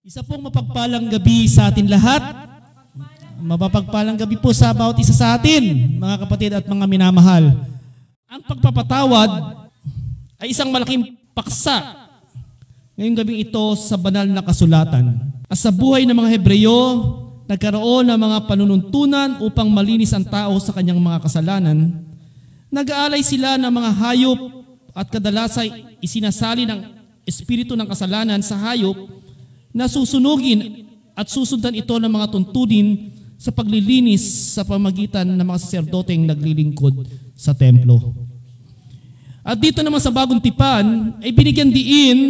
Isa pong mapagpalang gabi sa atin lahat. Mapapagpalang gabi po sa bawat isa sa atin, mga kapatid at mga minamahal. Ang pagpapatawad ay isang malaking paksa ngayong gabing ito sa banal na kasulatan. At sa buhay ng mga Hebreyo, nagkaroon ng mga panununtunan upang malinis ang tao sa kanyang mga kasalanan. Nag-aalay sila ng mga hayop at kadalasay isinasali ng espiritu ng kasalanan sa hayop na susunugin at susundan ito ng mga tuntunin sa paglilinis sa pamagitan ng mga saserdoteng naglilingkod sa templo. At dito naman sa bagong tipan, ay binigyan diin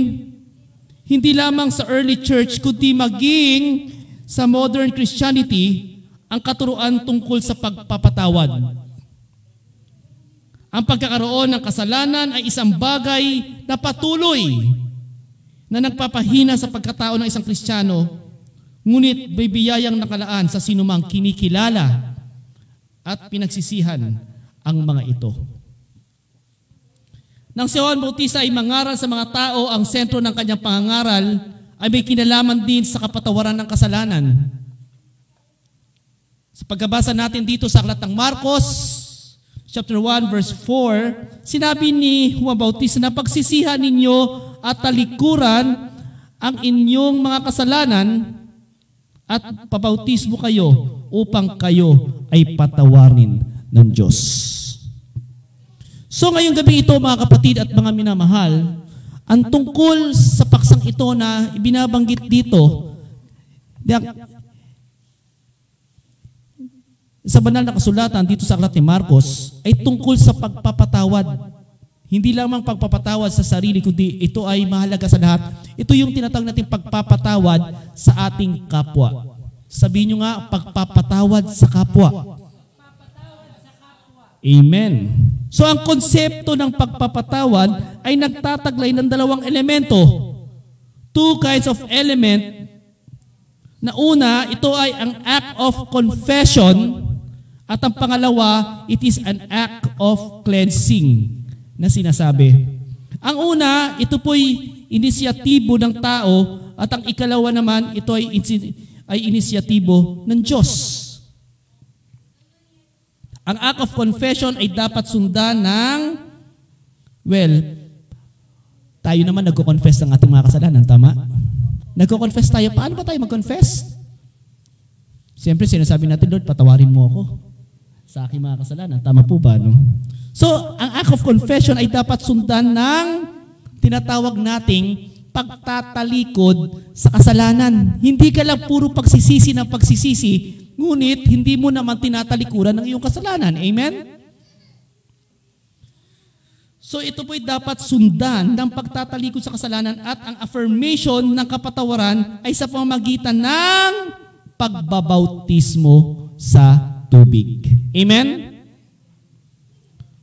hindi lamang sa early church, kundi maging sa modern Christianity, ang katuruan tungkol sa pagpapatawad. Ang pagkakaroon ng kasalanan ay isang bagay na patuloy na nagpapahina sa pagkatao ng isang Kristiyano, ngunit may biyayang nakalaan sa sinumang kinikilala at pinagsisihan ang mga ito. Nang si Juan Bautista ay mangaral sa mga tao ang sentro ng kanyang pangangaral, ay may kinalaman din sa kapatawaran ng kasalanan. Sa pagkabasa natin dito sa aklat ng Marcos, chapter 1 verse 4, sinabi ni Juan Bautista na pagsisihan ninyo at talikuran ang inyong mga kasalanan at pabautismo kayo upang kayo ay patawarin ng Diyos. So ngayong gabi ito mga kapatid at mga minamahal, ang tungkol sa paksang ito na ibinabanggit dito, sa banal na kasulatan dito sa aklat ni Marcos, ay tungkol sa pagpapatawad. Hindi lamang pagpapatawad sa sarili, kundi ito ay mahalaga sa lahat. Ito yung tinatawag natin pagpapatawad sa ating kapwa. Sabihin nyo nga, pagpapatawad sa kapwa. Amen. So ang konsepto ng pagpapatawad ay nagtataglay ng dalawang elemento. Two kinds of element. Na una, ito ay ang act of confession at ang pangalawa, it is an act of cleansing na sinasabi. Ang una, ito po'y inisyatibo ng tao at ang ikalawa naman, ito ay, ay inisyatibo ng Diyos. Ang act of confession ay dapat sundan ng, well, tayo naman nagko-confess ng ating mga kasalanan, tama? Nagko-confess tayo. Paano ba tayo mag-confess? Siyempre, sinasabi natin, Lord, patawarin mo ako sa aking mga kasalanan. Tama po ba, no? So, ang act of confession ay dapat sundan ng tinatawag nating pagtatalikod sa kasalanan. Hindi ka lang puro pagsisisi ng pagsisisi, ngunit hindi mo naman tinatalikuran ng iyong kasalanan. Amen? So ito po'y dapat sundan ng pagtatalikod sa kasalanan at ang affirmation ng kapatawaran ay sa pamamagitan ng pagbabautismo sa tubig. Amen?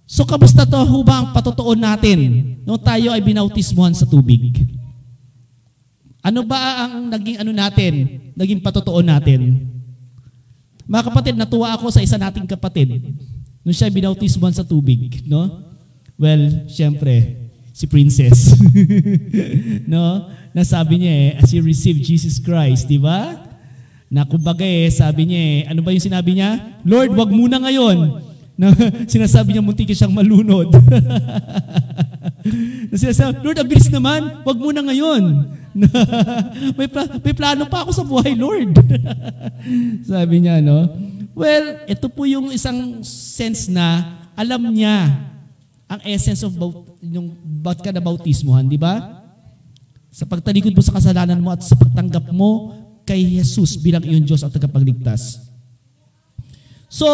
So kamusta to ho ba ang patutuon natin nung tayo ay binautismuhan sa tubig? Ano ba ang naging ano natin, naging patutuon natin? Mga kapatid, natuwa ako sa isa nating kapatid nung siya binautismuhan sa tubig, no? Well, syempre, si Princess. no? Nasabi niya eh, as you receive Jesus Christ, di ba? Na kumbaga eh, sabi niya eh, ano ba yung sinabi niya? Lord, wag muna ngayon. Na, sinasabi niya muntik siyang malunod. na sinasabi, Lord, ang bilis naman, wag muna ngayon. may, pla- may plano pa ako sa buhay, Lord. sabi niya, no? Well, ito po yung isang sense na alam niya ang essence of baut- yung ba't ka na bautismohan, di ba? Sa pagtalikod mo sa kasalanan mo at sa pagtanggap mo kay Jesus bilang iyong Diyos at tagapagligtas. So,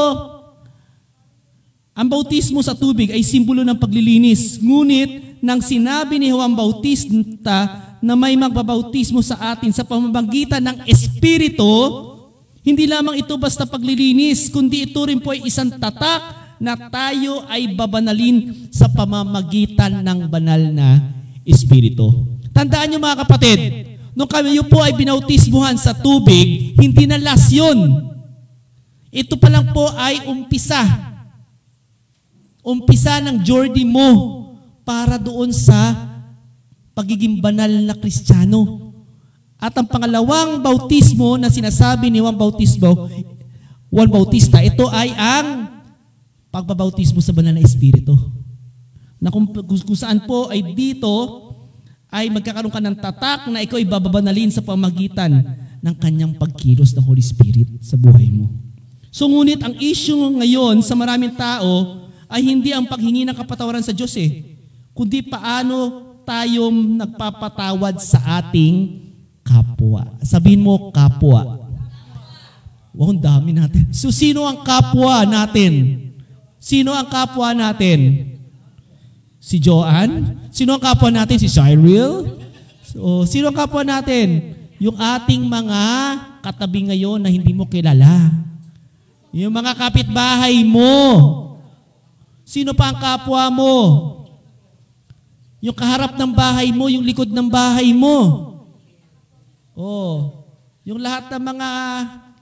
ang bautismo sa tubig ay simbolo ng paglilinis. Ngunit, nang sinabi ni Juan Bautista na may magbabautismo sa atin sa pamamagitan ng Espiritu, hindi lamang ito basta paglilinis, kundi ito rin po ay isang tatak na tayo ay babanalin sa pamamagitan ng banal na Espiritu. Tandaan niyo mga kapatid, nung kayo po ay binautismuhan sa tubig, hindi na last yun. Ito pa lang po ay umpisa. Umpisa ng journey mo para doon sa pagiging banal na Kristiyano. At ang pangalawang bautismo na sinasabi ni Juan Bautismo, Juan Bautista, ito ay ang pagbabautismo sa banal na Espiritu. Na kung, kung saan po ay dito ay magkakaroon ka ng tatak na ikaw ay bababanalin sa pamagitan ng kanyang pagkilos ng Holy Spirit sa buhay mo. So ngunit ang issue ngayon sa maraming tao ay hindi ang paghingi ng kapatawaran sa Diyos eh, kundi paano tayo nagpapatawad sa ating kapwa. Sabihin mo, kapwa. Wow, ang dami natin. So, sino ang kapwa natin? Sino ang kapwa natin? Si Joanne? Sino ang kapwa natin? Si Cyril? So, sino ang kapwa natin? Yung ating mga katabi ngayon na hindi mo kilala. Yung mga kapitbahay mo. Sino pa ang kapwa mo? Yung kaharap ng bahay mo, yung likod ng bahay mo. Oh, yung lahat ng mga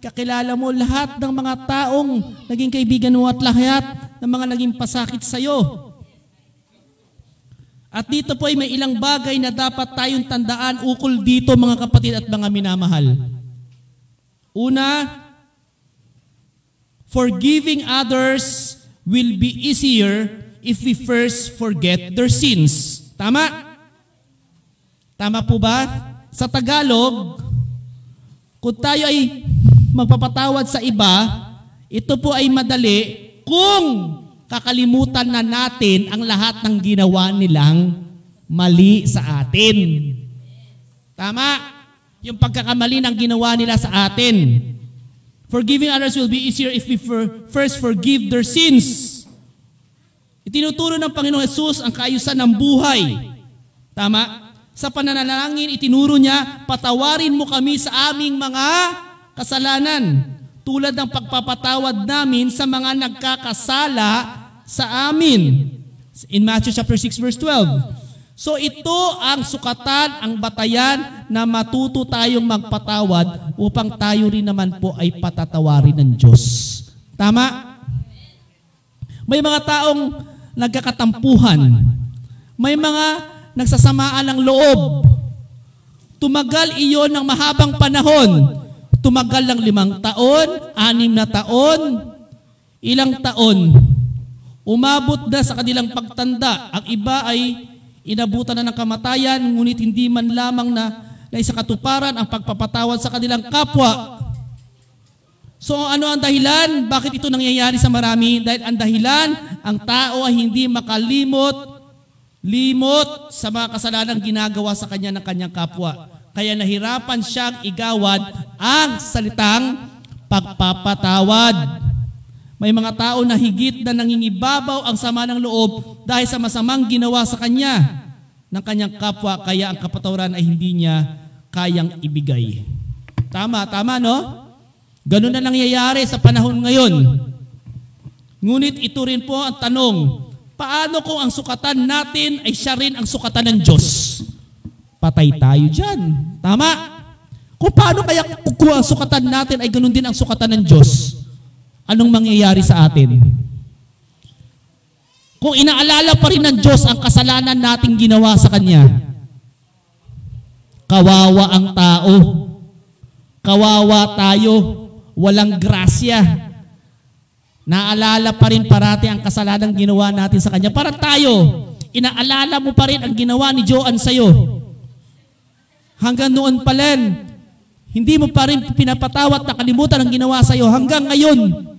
kakilala mo, lahat ng mga taong naging kaibigan mo at lahat ng mga naging pasakit sa iyo. At dito po ay may ilang bagay na dapat tayong tandaan ukol dito mga kapatid at mga minamahal. Una, forgiving others will be easier if we first forget their sins. Tama? Tama po ba? Sa Tagalog, kung tayo ay magpapatawad sa iba, ito po ay madali kung kakalimutan na natin ang lahat ng ginawa nilang mali sa atin. Tama? Yung pagkakamali ng ginawa nila sa atin. Forgiving others will be easier if we for- first forgive their sins. Itinuturo ng Panginoong Jesus ang kaayusan ng buhay. Tama? Sa pananalangin, itinuro niya, patawarin mo kami sa aming mga kasalanan. Tulad ng pagpapatawad namin sa mga nagkakasala sa amin. In Matthew chapter 6 verse 12. So ito ang sukatan, ang batayan na matuto tayong magpatawad upang tayo rin naman po ay patatawarin ng Diyos. Tama? May mga taong nagkakatampuhan. May mga nagsasamaan ng loob. Tumagal iyon ng mahabang panahon. Tumagal ng limang taon, anim na taon, ilang taon. Umabot na sa kanilang pagtanda. Ang iba ay inabutan na ng kamatayan, ngunit hindi man lamang na, na isa katuparan ang pagpapatawad sa kanilang kapwa. So ano ang dahilan? Bakit ito nangyayari sa marami? Dahil ang dahilan, ang tao ay hindi makalimot, limot sa mga kasalanang ginagawa sa kanya ng kanyang kapwa. Kaya nahirapan siyang igawad ang salitang pagpapatawad. May mga tao na higit na nangingibabaw ang sama ng loob dahil sa masamang ginawa sa kanya ng kanyang kapwa, kaya ang kapatawaran ay hindi niya kayang ibigay. Tama, tama no? Ganun na nangyayari sa panahon ngayon. Ngunit ito rin po ang tanong, paano kung ang sukatan natin ay siya rin ang sukatan ng Diyos? Patay tayo dyan. Tama? Kung paano kaya kung ang sukatan natin ay ganun din ang sukatan ng Diyos? Anong mangyayari sa atin? Kung inaalala pa rin ng Diyos ang kasalanan nating ginawa sa Kanya, kawawa ang tao. Kawawa tayo. Walang grasya. Naalala pa rin parati ang kasalanan ginawa natin sa Kanya. Para tayo, inaalala mo pa rin ang ginawa ni Joan sa'yo. Hanggang noon pa rin, hindi mo pa rin pinapatawad na kalimutan ang ginawa sa'yo hanggang ngayon.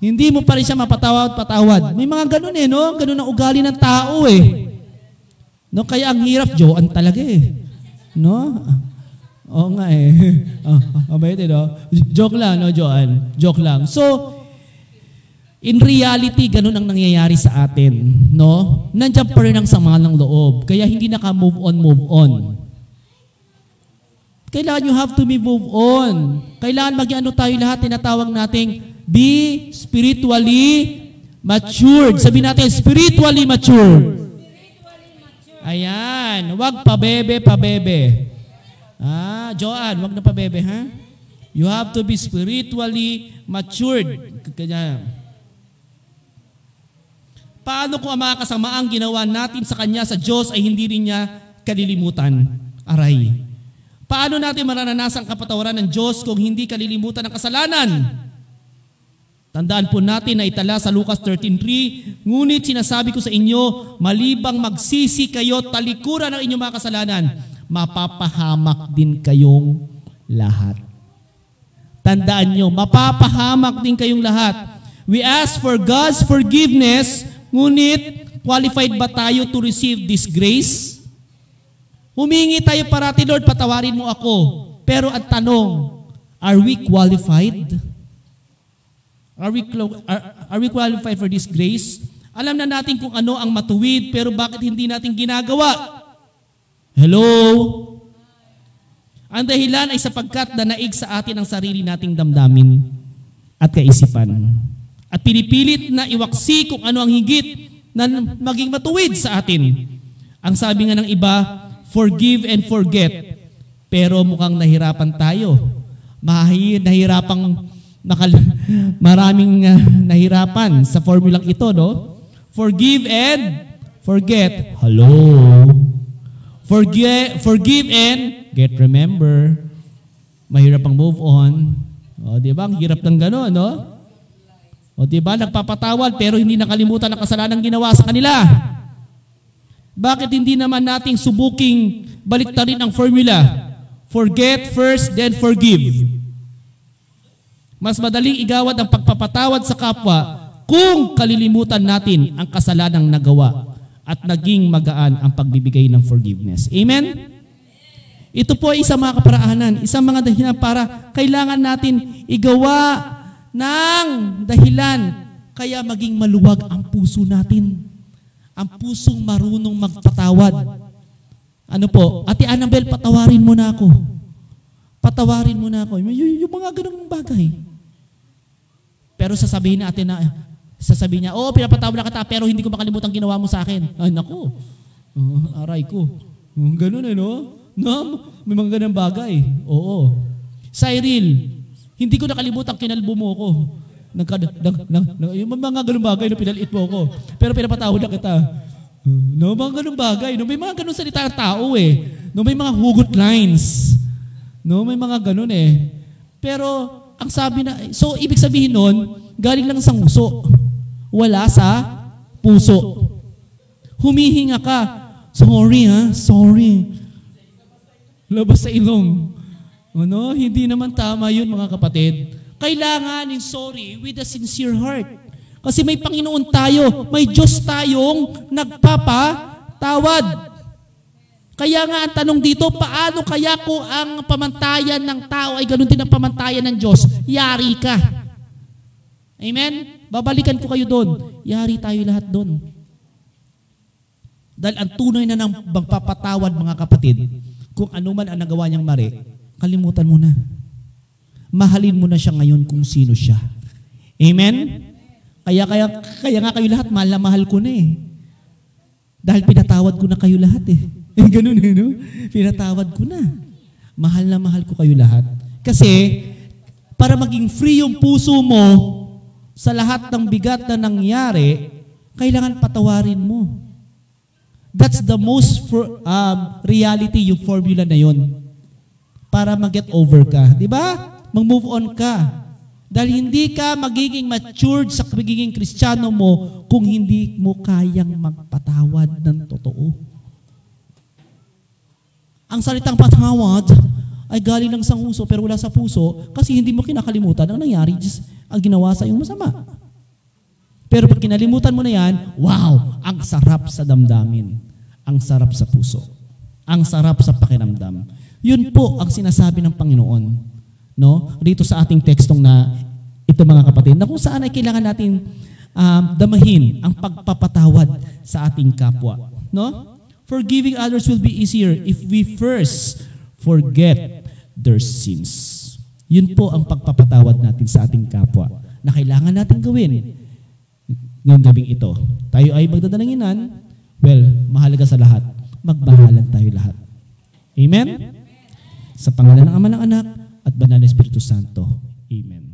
Hindi mo pa rin siya mapatawad-patawad. May mga ganun eh, no? Ganun ang ugali ng tao eh. No, kaya ang hirap, Joan talaga eh. No? Oo nga eh. oh, mabait eh, no? Joke lang, no, Joan? Joke lang. So, in reality, ganun ang nangyayari sa atin. No? Nandiyan pa rin ang sama ng loob. Kaya hindi naka-move on, move on. Kailangan you have to be move on. Kailangan maging ano tayo lahat, tinatawag nating be spiritually matured. Sabi natin, spiritually matured. Ayan. Huwag pabebe, pabebe. Ah, Joanne, wag na pabebe, ha? You have to be spiritually matured. Kanya. Paano kung ang mga kasamaang ginawa natin sa Kanya sa Diyos ay hindi rin niya kalilimutan? Aray. Paano natin mararanasan ang kapatawaran ng Diyos kung hindi kalilimutan ng kasalanan? Tandaan po natin na itala sa Lucas 13.3, Ngunit sinasabi ko sa inyo, malibang magsisi kayo talikuran ng inyong mga kasalanan, mapapahamak din kayong lahat. Tandaan nyo, mapapahamak din kayong lahat. We ask for God's forgiveness, ngunit qualified ba tayo to receive this grace? Humingi tayo parati, Lord, patawarin mo ako. Pero ang tanong, are we qualified? Are we, are, are we qualified for this grace? Alam na natin kung ano ang matuwid, pero bakit hindi natin ginagawa? Hello? Ang dahilan ay sapagkat danaig sa atin ang sarili nating damdamin at kaisipan. At pinipilit na iwaksi kung ano ang higit na maging matuwid sa atin. Ang sabi nga ng iba, forgive and forget. Pero mukhang nahirapan tayo. Mahi, nahirapang nakal maraming uh, nahirapan sa formulang ito, no? Forgive and forget. Hello. Forget, forgive and get remember. Mahirap ang move on. O, di ba? Ang hirap ng gano'n, no? O, di ba? Nagpapatawad pero hindi nakalimutan ang kasalanan ginawa sa kanila. Bakit hindi naman nating subuking baliktarin ang formula? Forget first, then forgive. Mas madaling igawad ang pagpapatawad sa kapwa kung kalilimutan natin ang kasalanang nagawa at naging magaan ang pagbibigay ng forgiveness. Amen? Ito po ay isang mga kaparaanan, isang mga dahilan para kailangan natin igawa ng dahilan kaya maging maluwag ang puso natin. Ang pusong marunong magpatawad. Ano po? Ate Annabel, patawarin mo na ako. Patawarin mo na ako. Y- yung mga ganung bagay. Pero sasabihin natin na, sasabihin niya, oo, pinapatawad na kita, pero hindi ko makalimutan ginawa mo sa akin. Ay, naku. Uh, aray ko. Uh, ganun eh, no? No, may mga ganang bagay. Oo. Cyril, hindi ko nakalimutan kinalbo mo ko. Nagka, nag, nag, nag, yung mga ganung bagay na pinalit mo ko. Pero pinapatawad na kita. Uh, no, mga ganung bagay. No, may mga ganung salita ang tao eh. No, may mga hugot lines. No, may mga ganun eh. Pero, ang sabi na, so ibig sabihin nun, galing lang sa nguso. Wala sa puso. Humihinga ka. Sorry ha, sorry. Labas sa ilong. Ano? Hindi naman tama yun mga kapatid. Kailangan yung sorry with a sincere heart. Kasi may Panginoon tayo, may Diyos tayong nagpapatawad. Kaya nga ang tanong dito, paano kaya kung ang pamantayan ng tao ay ganun din ang pamantayan ng Diyos? Yari ka. Amen? Babalikan ko kayo doon. Yari tayo lahat doon. Dahil ang tunay na ng magpapatawad mga kapatid, kung ano man ang nagawa niyang mali, kalimutan mo na. Mahalin mo na siya ngayon kung sino siya. Amen? Kaya, kaya, kaya nga kayo lahat, mahal na mahal ko na eh. Dahil pinatawad ko na kayo lahat eh. Eh, ganun eh, no? Pinatawad ko na. Mahal na mahal ko kayo lahat. Kasi, para maging free yung puso mo sa lahat ng bigat na nangyari, kailangan patawarin mo. That's the most for, um, reality yung formula na yon para mag-get over ka. Di ba? Mag-move on ka. Dahil hindi ka magiging matured sa pagiging kristyano mo kung hindi mo kayang magpatawad ng totoo. Ang salitang patawad ay galing lang sa puso pero wala sa puso kasi hindi mo kinakalimutan ang nangyari ang ginawa sa iyong masama. Pero pag kinalimutan mo na yan, wow, ang sarap sa damdamin. Ang sarap sa puso. Ang sarap sa pakiramdam. Yun po ang sinasabi ng Panginoon. No? Dito sa ating tekstong na ito mga kapatid, na kung saan ay kailangan natin um, damahin ang pagpapatawad sa ating kapwa. No? Forgiving others will be easier if we first forget their sins. Yun po ang pagpapatawad natin sa ating kapwa na kailangan natin gawin ngayong gabing ito. Tayo ay magdadalanginan, well, mahalaga sa lahat, magbahalan tayo lahat. Amen? Sa pangalan ng Ama ng Anak at Banal na Espiritu Santo. Amen.